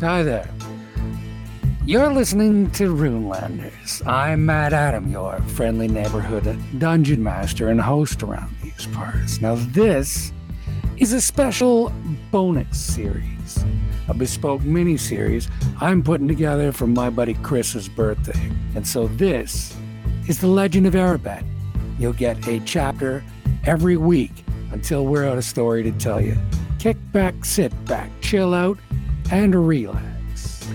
Hi there. You're listening to Runelanders. I'm Matt Adam, your friendly neighborhood dungeon master and host around these parts. Now, this is a special bonus series, a bespoke mini series I'm putting together for my buddy Chris's birthday. And so, this is The Legend of Erebet. You'll get a chapter every week until we're out of story to tell you. Kick back, sit back, chill out, and relax.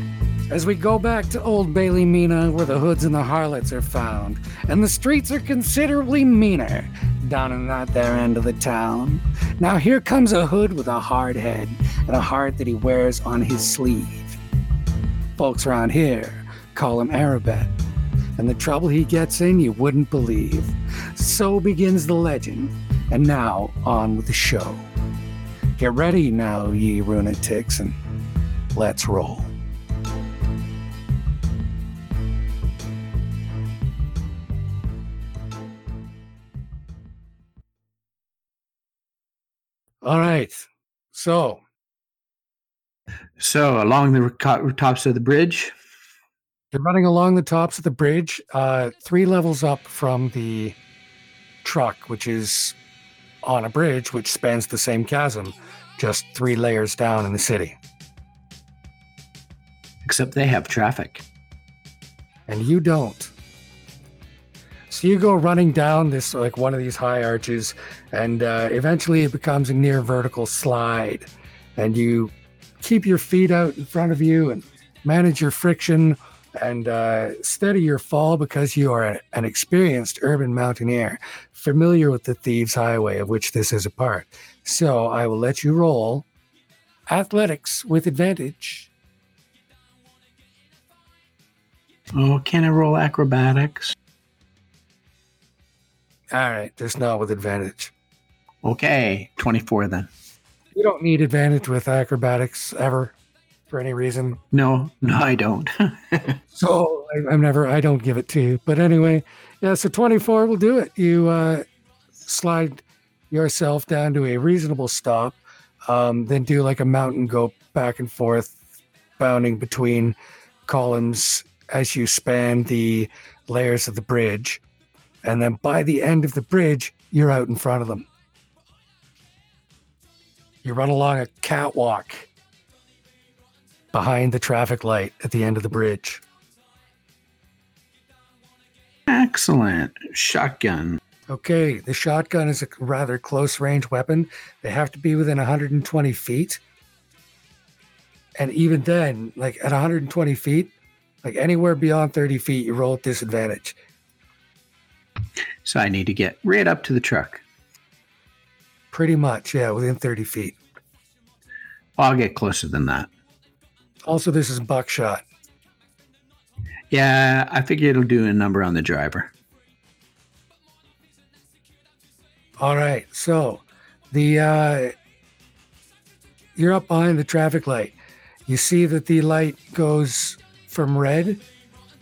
As we go back to Old Bailey Mina, where the hoods and the harlots are found, and the streets are considerably meaner down in that there end of the town. Now here comes a hood with a hard head and a heart that he wears on his sleeve. Folks around here call him Erebet, and the trouble he gets in you wouldn't believe. So begins the legend, and now on with the show. Get ready now, ye runatics, and let's roll. All right. So, So along the tops of the bridge, they're running along the tops of the bridge, uh, three levels up from the truck, which is on a bridge which spans the same chasm, just three layers down in the city. Except they have traffic. and you don't. So you go running down this like one of these high arches, and uh, eventually it becomes a near vertical slide, and you keep your feet out in front of you and manage your friction and uh, steady your fall because you are an experienced urban mountaineer, familiar with the Thieves Highway, of which this is a part. So I will let you roll athletics with advantage. Oh, can I roll acrobatics? All right, just not with advantage. Okay, 24 then. You don't need advantage with acrobatics ever for any reason. No, no, I don't. So I, I'm never, I don't give it to you. But anyway, yeah, so 24 will do it. You uh, slide yourself down to a reasonable stop, um, then do like a mountain go back and forth, bounding between columns as you span the layers of the bridge. And then by the end of the bridge, you're out in front of them. You run along a catwalk behind the traffic light at the end of the bridge. Excellent. Shotgun. Okay, the shotgun is a rather close range weapon. They have to be within 120 feet. And even then, like at 120 feet, like anywhere beyond 30 feet, you roll at disadvantage. So I need to get right up to the truck. Pretty much, yeah, within 30 feet. I'll get closer than that. Also, this is buckshot. Yeah, I figure it'll do a number on the driver. All right, so the uh, you're up behind the traffic light. You see that the light goes from red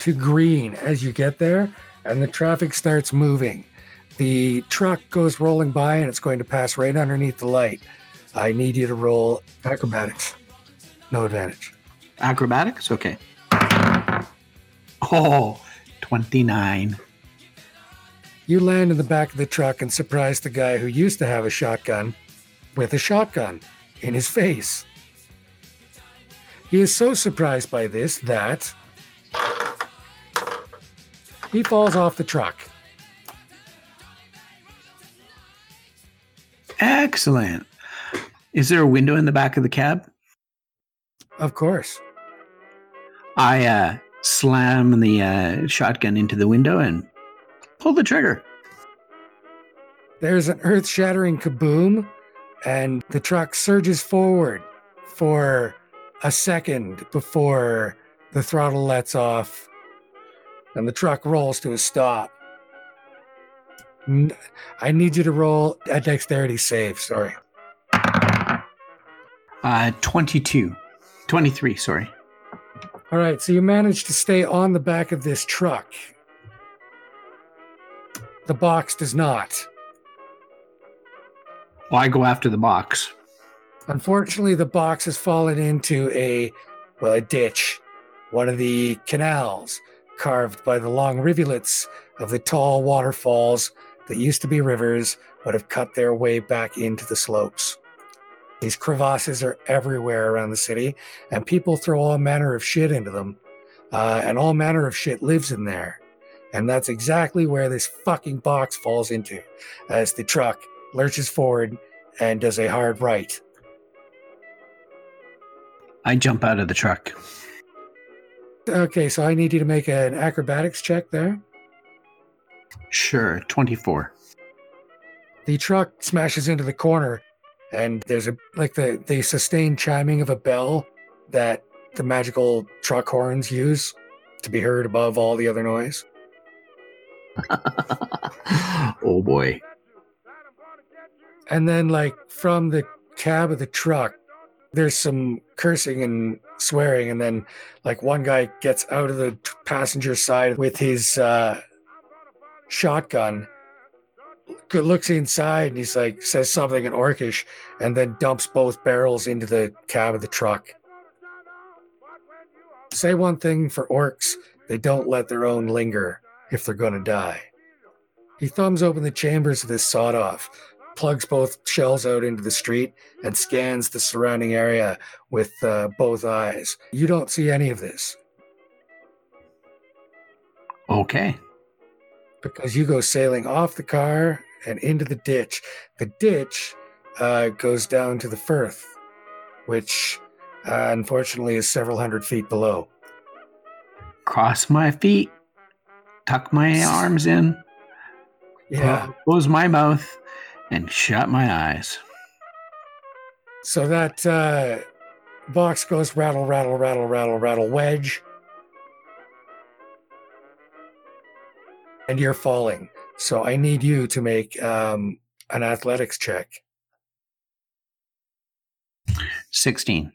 to green as you get there, and the traffic starts moving. The truck goes rolling by, and it's going to pass right underneath the light. I need you to roll acrobatics. No advantage. Acrobatics? Okay. Oh, 29. You land in the back of the truck and surprise the guy who used to have a shotgun with a shotgun in his face. He is so surprised by this that he falls off the truck. Excellent. Is there a window in the back of the cab? Of course. I uh, slam the uh, shotgun into the window and pull the trigger. There's an earth shattering kaboom, and the truck surges forward for a second before the throttle lets off and the truck rolls to a stop. I need you to roll a dexterity save. Sorry. Uh, 22. 23, sorry. All right, so you managed to stay on the back of this truck. The box does not. Well, I go after the box. Unfortunately, the box has fallen into a Well, a ditch, one of the canals carved by the long rivulets of the tall waterfalls that used to be rivers but have cut their way back into the slopes. These crevasses are everywhere around the city, and people throw all manner of shit into them. Uh, and all manner of shit lives in there. And that's exactly where this fucking box falls into as the truck lurches forward and does a hard right. I jump out of the truck. Okay, so I need you to make an acrobatics check there. Sure, 24. The truck smashes into the corner, and there's a like the the sustained chiming of a bell that the magical truck horns use to be heard above all the other noise. oh boy. And then, like from the cab of the truck, there's some cursing and swearing, and then like one guy gets out of the passenger side with his uh, shotgun looks inside and he's like says something in orcish and then dumps both barrels into the cab of the truck. Say one thing for orcs they don't let their own linger if they're going to die. He thumbs open the chambers of this sawed off plugs both shells out into the street and scans the surrounding area with uh, both eyes you don't see any of this okay because you go sailing off the car and into the ditch. The ditch uh, goes down to the firth, which uh, unfortunately is several hundred feet below. Cross my feet, tuck my arms in, Yeah. close my mouth, and shut my eyes. So that uh, box goes rattle, rattle, rattle, rattle, rattle, wedge. And you're falling. So I need you to make um, an athletics check. 16.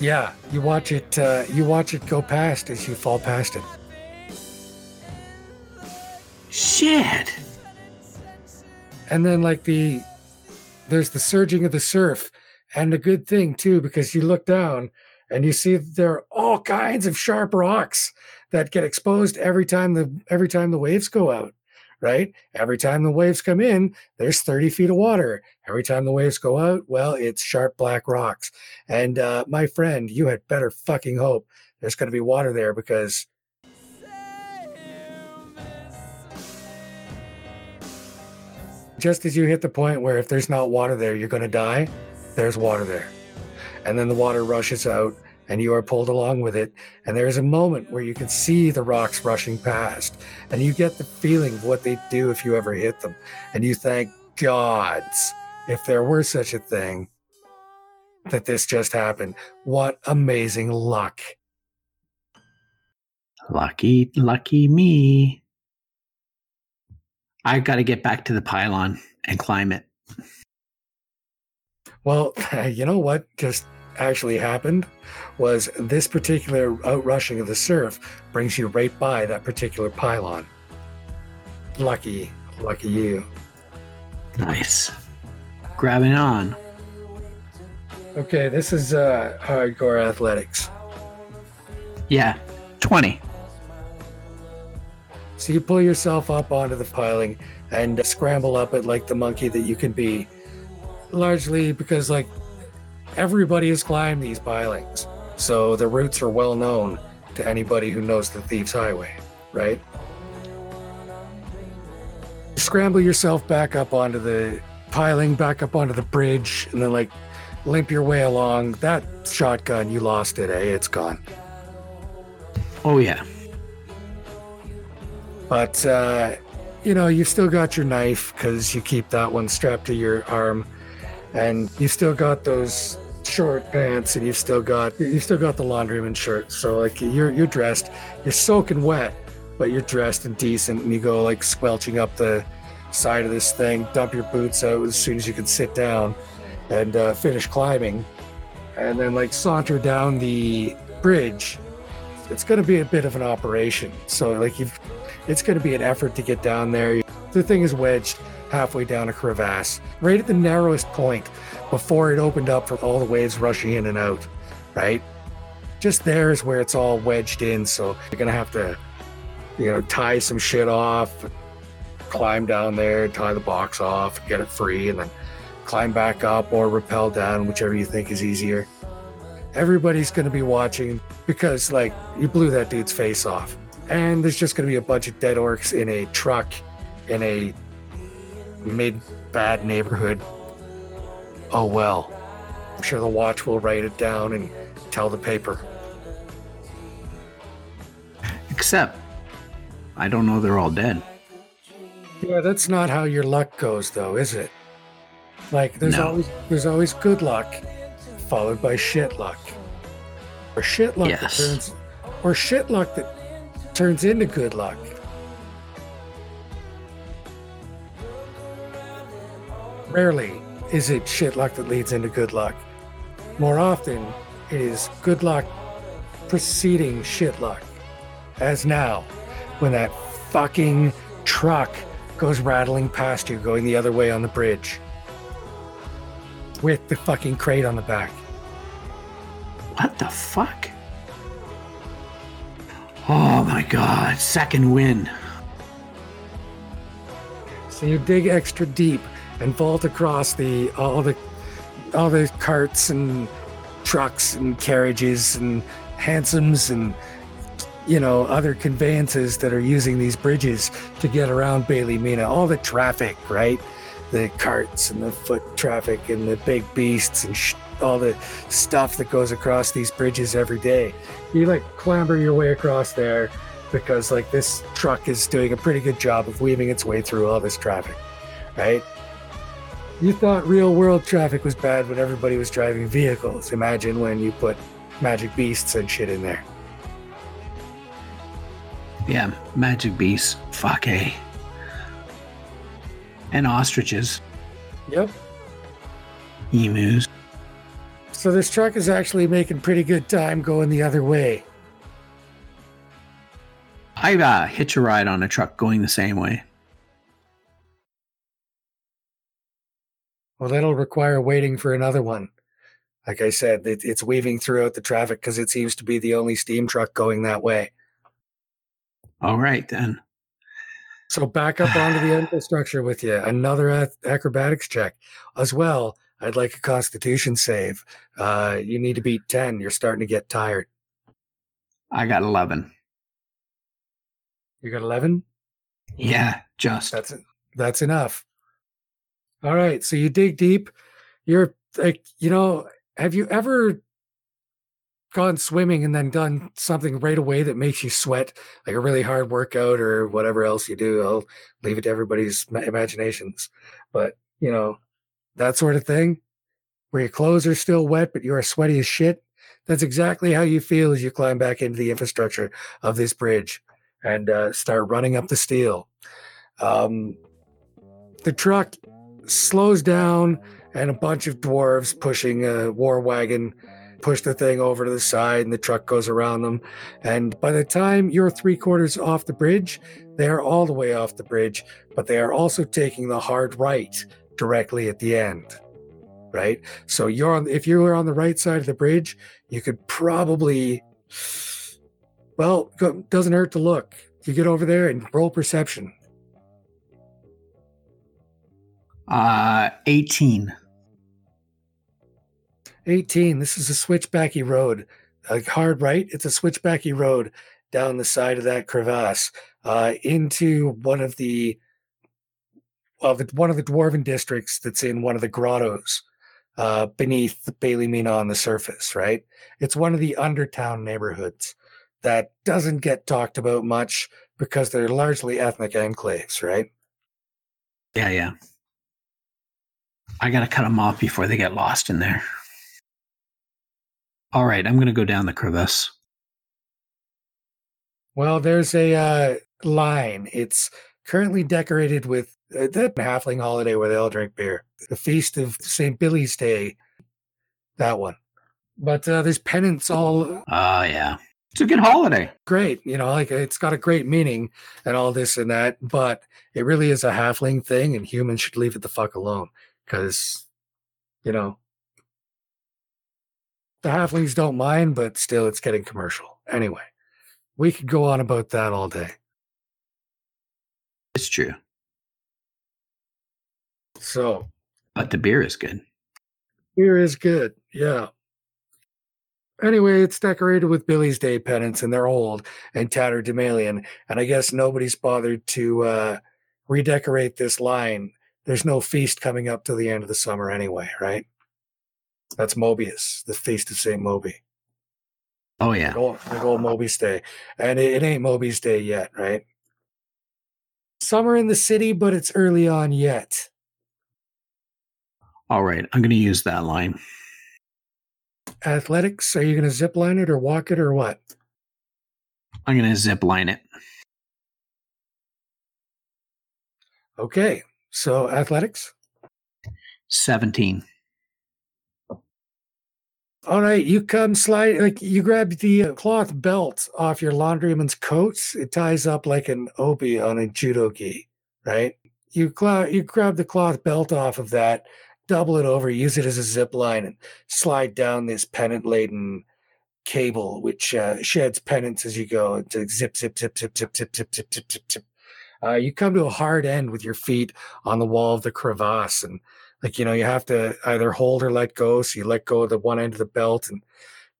Yeah, you watch it. Uh, you watch it go past as you fall past it. Shit. And then like the there's the surging of the surf and a good thing too because you look down and you see there are all kinds of sharp rocks that get exposed every time the every time the waves go out right? Every time the waves come in there's 30 feet of water. Every time the waves go out well it's sharp black rocks. And uh, my friend you had better fucking hope there's going to be water there because just as you hit the point where if there's not water there, you're going to die, there's water there. And then the water rushes out and you are pulled along with it. And there's a moment where you can see the rocks rushing past and you get the feeling of what they'd do if you ever hit them. And you thank gods if there were such a thing that this just happened. What amazing luck. Lucky, lucky me. I got to get back to the pylon and climb it. Well, you know what just actually happened was this particular outrushing of the surf brings you right by that particular pylon. Lucky, lucky you. Nice. Grabbing on. Okay, this is uh, hardcore athletics. Yeah, 20. So you pull yourself up onto the piling and scramble up it like the monkey that you can be. Largely because, like, everybody has climbed these pilings. So the routes are well known to anybody who knows the Thieves Highway, right? Scramble yourself back up onto the piling, back up onto the bridge, and then, like, limp your way along. That shotgun, you lost it, eh? It's gone. Oh, yeah. But uh, you know, you've still got your knife because you keep that one strapped to your arm, and you've still got those short pants, and you've still got you've still got the laundryman shirt. So like you're you're dressed, you're soaking wet, but you're dressed and decent, and you go like squelching up the side of this thing, dump your boots out as soon as you can sit down, and uh, finish climbing, and then like saunter down the bridge. It's going to be a bit of an operation. So like you've it's going to be an effort to get down there. The thing is wedged halfway down a crevasse, right at the narrowest point before it opened up for all the waves rushing in and out, right? Just there is where it's all wedged in, so you're gonna have to, you know, tie some shit off, climb down there, tie the box off, get it free, and then climb back up or rappel down, whichever you think is easier. Everybody's gonna be watching because, like, you blew that dude's face off. And there's just gonna be a bunch of dead orcs in a truck in a mid bad neighborhood. Oh well. I'm sure the watch will write it down and tell the paper. Except, I don't know they're all dead. Yeah, that's not how your luck goes though, is it? Like there's No. always there's always good luck followed by shit luck. Or shit luck that turns or shit luck that turns into good luck. Rarely is it shit luck that leads into good luck. More often, it is good luck preceding shit luck. As now, when that fucking truck goes rattling past you going the other way on the bridge with the fucking crate on the back. What the fuck? Oh my god, second win. So you dig extra deep and vault across the all the all the carts and trucks and carriages and hansoms and you know other conveyances that are using these bridges to get around Bailey Mina. All the traffic, right? The carts and the foot traffic and the big beasts and sh- all the stuff that goes across these bridges every day. You like clamber your way across there because like this truck is doing a pretty good job of weaving its way through all this traffic, right? You thought real world traffic was bad when everybody was driving vehicles. Imagine when you put magic beasts and shit in there. Yeah, magic beasts. Fuck eh. And ostriches, Yep. emus. So this truck is actually making pretty good time going the other way. I uh, hitch a ride on a truck going the same way. Well, that'll require waiting for another one. Like I said, it, it's weaving throughout the traffic because it seems to be the only steam truck going that way. All right then. So back up onto the infrastructure with you. Another ac- acrobatics check as well. I'd like a Constitution save. Uh, you need to beat ten. You're starting to get tired. I got 11. You got eleven. Yeah, just. That's that's enough. All right. So you dig deep. You're like, you know, have you ever gone swimming and then done something right away that makes you sweat, like a really hard workout or whatever else you do? I'll leave it to everybody's imaginations. But you know, that sort of thing, where your clothes are still wet but you are sweaty as shit. That's exactly how you feel as you climb back into the infrastructure of this bridge and uh, start running up the steel. Um, the truck slows down, and a bunch of dwarves pushing a war wagon push the thing over to the side, and the truck goes around them. And by the time you're three quarters off the bridge, they are all the way off the bridge, but they are also taking the hard right directly at the end. Right, so you're on. If you were on the right side of the bridge, you could probably, well, doesn't hurt to look. You get over there and roll perception. Uh, 18. 18. This is a switchbacky road. A hard right. It's a switchbacky road down the side of that crevasse uh, into one of the well, the, one of the dwarven districts that's in one of the grottos uh, beneath the Bailey Mina on the surface. Right. It's one of the undertown neighborhoods that doesn't get talked about much because they're largely ethnic enclaves. Right. Yeah, yeah. I gotta cut them off before they get lost in there. All right, I'm gonna go down the crevice. Well, there's a uh, line. It's currently decorated with uh, that halfling holiday where they all drink beer, the feast of St. Billy's Day. That one. But uh, there's pennants all Oh, yeah. It's a good holiday. great, you know, like it's got a great meaning and all this and that, but it really is a halfling thing, and humans should leave it the fuck alone because, you know, the halflings don't mind, but still, it's getting commercial. Anyway, we could go on about that all day. It's true. So, But the beer is good. Beer is good. Yeah. Anyway, it's decorated with Billy's Day pennants, and they're old and tattered tatterdemalion. And I guess nobody's bothered to uh, redecorate this line. There's no feast coming up till the end of the summer anyway, right? That's Mobius, the feast of Saint Moby. Oh yeah. Big old, big old Moby's Day, and it, it ain't Moby's Day yet, right? Summer in the city, but it's early on yet. All right. I'm gonna use that line. Athletics, are you going to zip line it or walk it or what? I'm gonna zip line it. Okay, so athletics. 17. All right, you come slide like you grab the uh, cloth belt off your laundryman's coats. It ties up like an obi on a judo gi, right? You cla- you grab the cloth belt off of that, double it over, use it as a zip line, and slide down this pennant laden cable, which uh, sheds pennants as you go. It's a zip, zip, zip, zip, zip, zip, zip, zip, zip, zip, zip. Uh, you come to a hard end with your feet on the wall of the crevasse, and like you know, you have to either hold or let go. So you let go of the one end of the belt and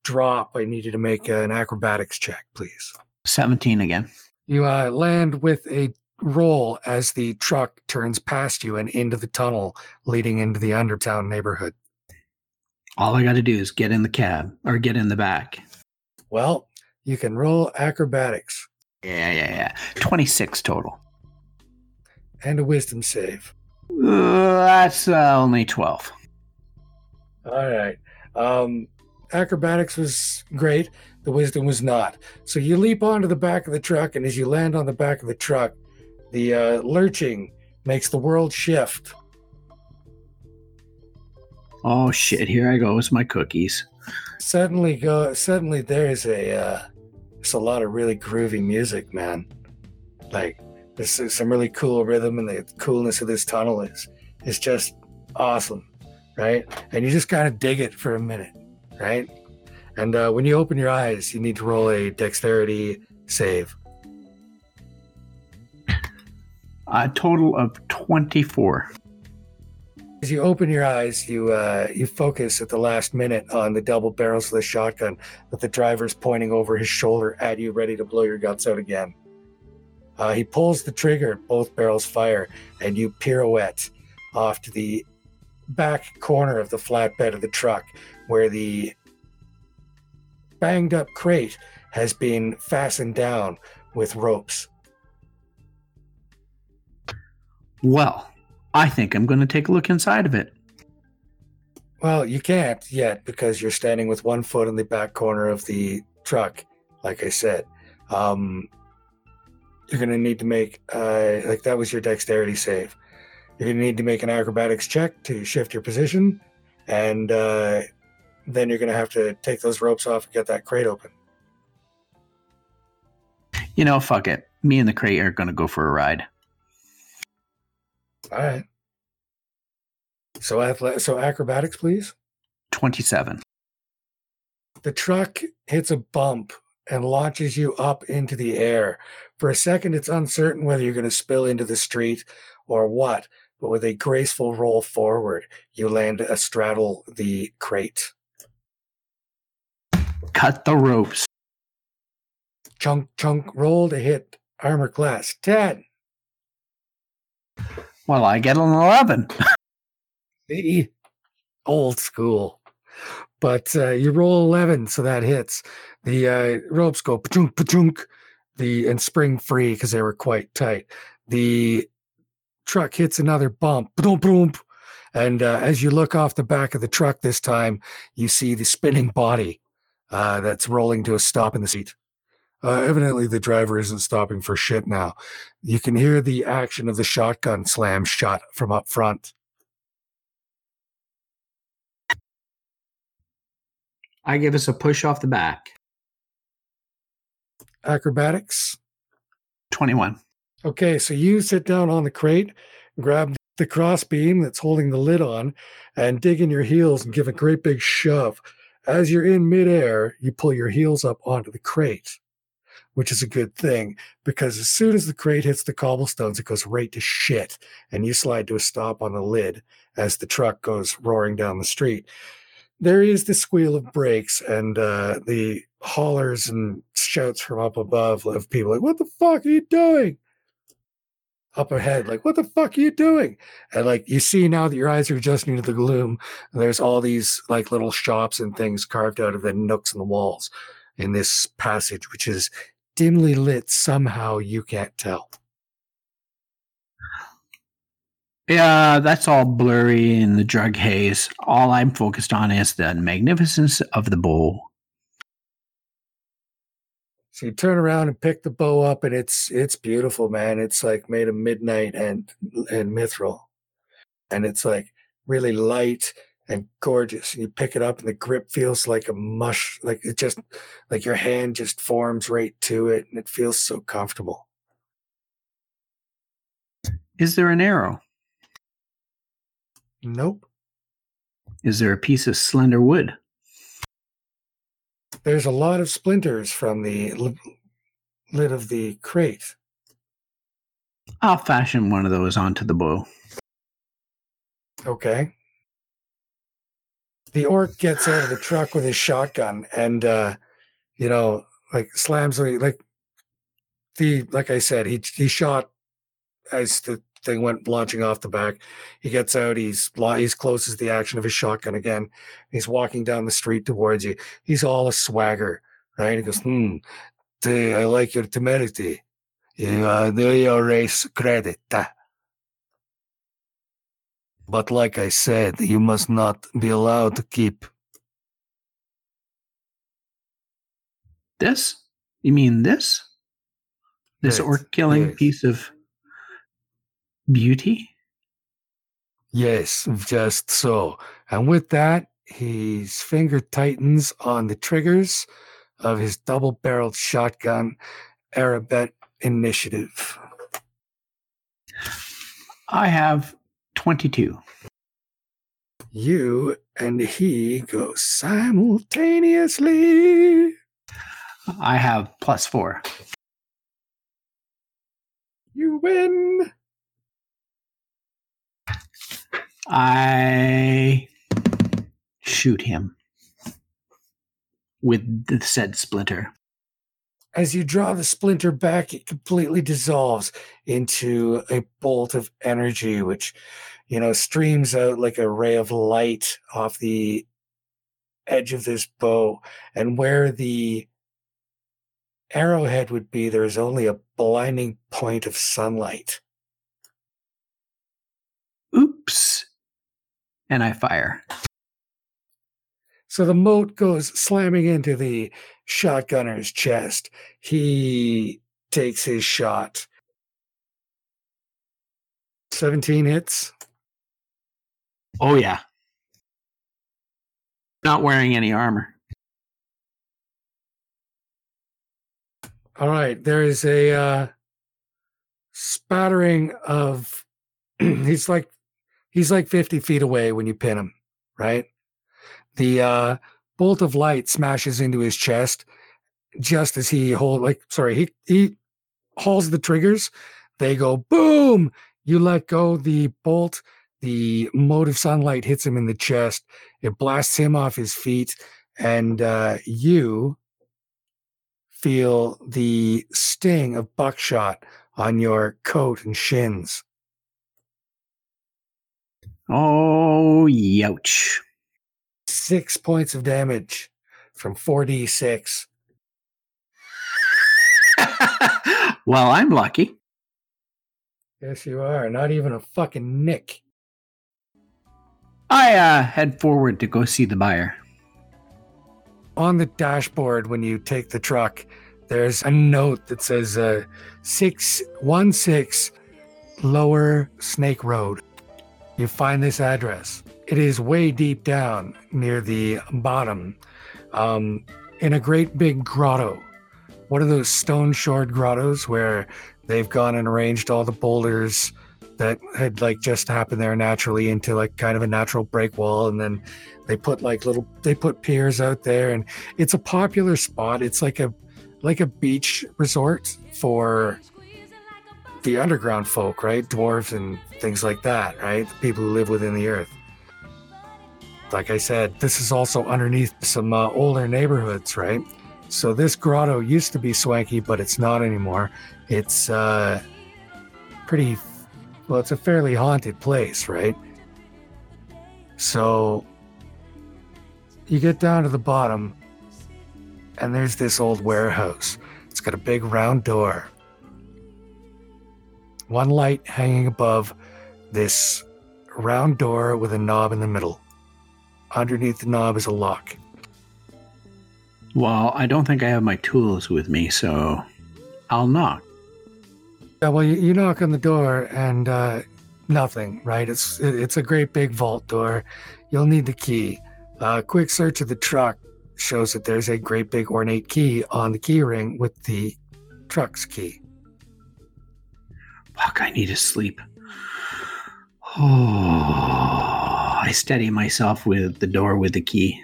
drop. I need you to make an acrobatics check, please. 17 again. You uh, land with a roll as the truck turns past you and into the tunnel leading into the Undertown neighborhood. All I gotta do is get in the cab or get in the back. Well, you can roll acrobatics Yeah, yeah, yeah. 26 total. and a wisdom save. Uh, that's uh, only 12. All right. Um, acrobatics was great. The wisdom was not. So you leap onto the back of the truck, and as you land on the back of the truck, the uh, lurching makes the world shift. Oh shit, here I go with my cookies. Suddenly, go. Suddenly, there's a uh, there's a lot of really groovy music, man. Like there's some really cool rhythm, and the coolness of this tunnel is is just awesome, right? And you just kind of dig it for a minute, right? And uh, when you open your eyes, you need to roll a dexterity save. A total of 24. As you open your eyes, you uh, you focus at the last minute on the double barrels of the shotgun that the driver's pointing over his shoulder at you, ready to blow your guts out again. Uh, he pulls the trigger, both barrels fire, and you pirouette off to the back corner of the flatbed of the truck, where the banged up crate has been fastened down with ropes. Well, I think I'm going to take a look inside of it. Well, you can't yet because you're standing with one foot in the back corner of the truck, like I said. Um, you're going to need to make, uh, like, that was your dexterity save. You're going to need to make an acrobatics check to shift your position, and uh, then you're going to have to take those ropes off and get that crate open. You know, fuck it. Me and the crate are going to go for a ride. All right. So, athle- so acrobatics, please. 27. The truck hits a bump and launches you up into the air. For a second, it's uncertain whether you're going to spill into the street or what, but with a graceful roll forward, you land astraddle the crate. Cut the ropes. Chunk, chunk, roll to hit armor class 10. Well, I get an 11. See? Old school. But uh, you roll 11, so that hits. The uh, ropes go pa-chunk, pa-chunk, the, and spring free because they were quite tight. The truck hits another bump, boom, boom. And uh, as you look off the back of the truck this time, you see the spinning body uh, that's rolling to a stop in the seat. Uh, evidently, the driver isn't stopping for shit now. You can hear the action of the shotgun slam shot from up front. I give us a push off the back. acrobatics. 21. Okay, so you sit down on the crate, grab the crossbeam that's holding the lid on, and dig in your heels and give a great big shove. As you're in midair, you pull your heels up onto the crate, which is a good thing because as soon as the crate hits the cobblestones, it goes right to shit, and you slide to a stop on the lid as the truck goes roaring down the street. There is the squeal of brakes and uh, the hollers and shouts from up above of people like, What the fuck are you doing? Up ahead, like, What the fuck are you doing? And like, you see now that your eyes are adjusting to the gloom, there's all these like little shops and things carved out of the nooks and the walls in this passage, which is dimly lit somehow you can't tell. Yeah, that's all blurry in the drug haze. All I'm focused on is the magnificence of the bowl. So you turn around and pick the bow up, and it's it's beautiful, man. It's like made of midnight and and mithril, and it's like really light and gorgeous. And you pick it up, and the grip feels like a mush, like it just like your hand just forms right to it, and it feels so comfortable. Is there an arrow? Nope. Is there a piece of slender wood? There's a lot of splinters from the lid of the crate. I'll fashion one of those onto the bow. Okay. The orc gets out of the truck with his shotgun and uh you know, like slams like the like I said, he he shot as the thing went launching off the back. He gets out, he's he's closes the action of his shotgun again. He's walking down the street towards you. He's all a swagger, right? He goes, hmm, the, I like your temerity. You uh, do your race credit. uh." But like I said, you must not be allowed to keep This? You mean this? This Right, orc killing yes. piece of beauty? Yes, just so. And with that, his finger tightens on the triggers of his double barreled shotgun Arabet initiative. I have 22. You and he go simultaneously. I have plus four. You win. I shoot him with the said splinter. As you draw the splinter back, it completely dissolves into a bolt of energy, which, you know, streams out like a ray of light off the edge of this bow. And where the arrowhead would be, there's only a blinding point of sunlight. Oops. And I fire. So the mote goes slamming into the shotgunner's chest. He takes his shot. 17 hits. Oh, yeah. Not wearing any armor. All right, there is a uh, spattering of. he's like, he's like fifty feet away when you pin him, right? The uh, bolt of light smashes into his chest just as he hold like sorry he he hauls the triggers. They go boom. You let go the bolt. The mote of sunlight hits him in the chest. It blasts him off his feet, and uh, you feel the sting of buckshot on your coat and shins. Oh, youch. Six points of damage from 4d6. well, I'm lucky. Yes, you are. Not even a fucking nick. I uh, head forward to go see the buyer. On the dashboard, when you take the truck, there's a note that says uh, 616 Lower Snake Road. You find this address. It is way deep down near the bottom, um, in a great big grotto one of those stone shored grottos where they've gone and arranged all the boulders that had like just happened there naturally into like kind of a natural break wall and then they put like little they put piers out there and it's a popular spot it's like a like a beach resort for the underground folk right? Dwarves and things like that right? People who live within the earth. Like i said this is also underneath some uh, older neighborhoods right? So this grotto used to be swanky but it's not anymore. It's uh pretty well, it's a fairly haunted place, right? So you get down to the bottom, and there's this old warehouse. It's got a big round door, one light hanging above this round door with a knob in the middle. Underneath the knob is a lock. Well, I don't think I have my tools with me, so I'll knock. Yeah, well, you, you knock on the door and uh, nothing, right? It's it's a great big vault door. You'll need the key. A uh, quick search of the truck shows that there's a great big ornate key on the key ring with the truck's key. Fuck, I need to sleep. Oh, I steady myself with the door with the key.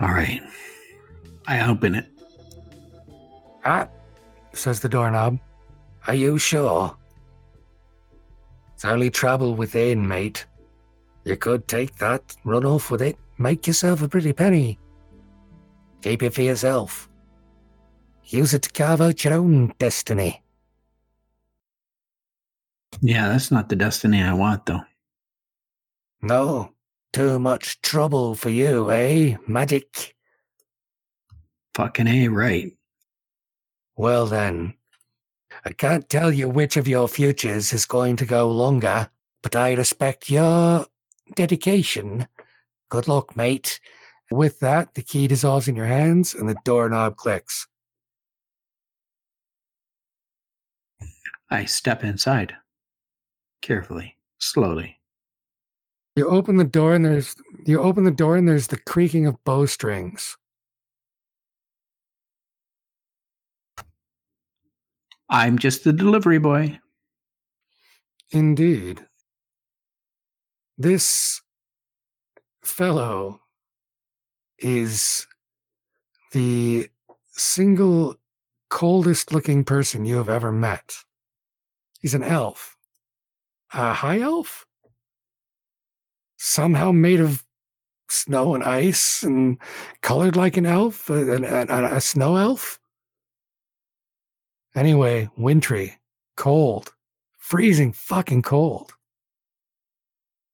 All right. I open it. Ah, says the doorknob. Are you sure? It's only trouble within, mate. You could take that, run off with it, make yourself a pretty penny. Keep it for yourself. Use it to carve out your own destiny. Yeah, that's not the destiny I want, though. No, too much trouble for you, eh, magic? Fucking A, right. Well then, I can't tell you which of your futures is going to go longer, but I respect your dedication. Good luck, mate. With that, the key dissolves in your hands and the doorknob clicks. I step inside carefully, slowly. You open the door and there's you open the door and there's the creaking of bowstrings. I'm just the delivery boy. Indeed. This fellow is the single coldest looking person you have ever met. He's an elf. A high elf? Somehow made of snow and ice and colored like an elf, a, a, snow elf? Anyway, wintry, cold, freezing fucking cold.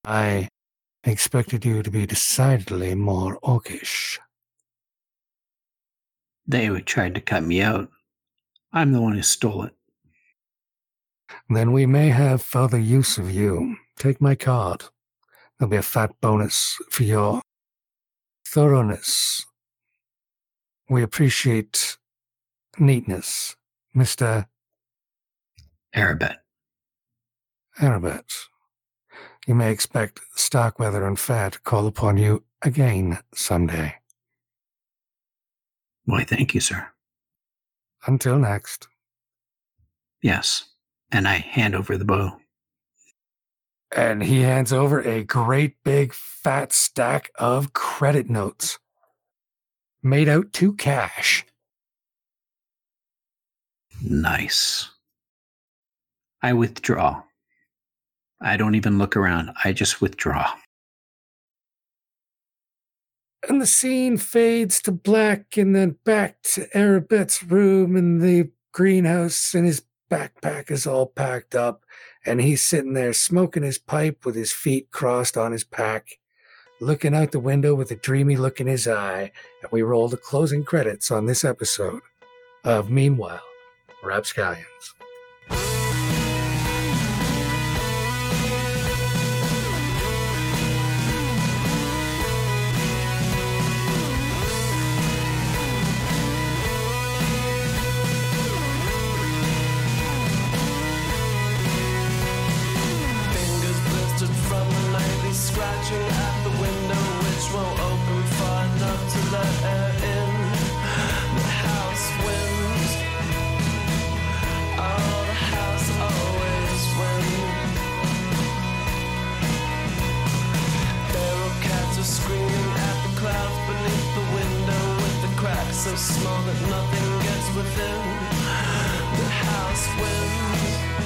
I expected you to be decidedly more orcish. They tried to cut me out. I'm the one who stole it. Then we may have further use of you. Take my card. There'll be a fat bonus for your thoroughness. We appreciate neatness Mr. Arabet. Arabet. You may expect Starkweather and Fair to call upon you again someday. Why, thank you, sir. Until next. Yes. And I hand over the bow. And he hands over a great big fat stack of credit notes made out to cash. Nice. I withdraw. I don't even look around. I just withdraw. And the scene fades to black and then back to Arabette's room in the greenhouse, and his backpack is all packed up. And he's sitting there smoking his pipe with his feet crossed on his pack, looking out the window with a dreamy look in his eye. And we roll the closing credits on this episode of Meanwhile. Rapscallions. So small that nothing gets within the house winds.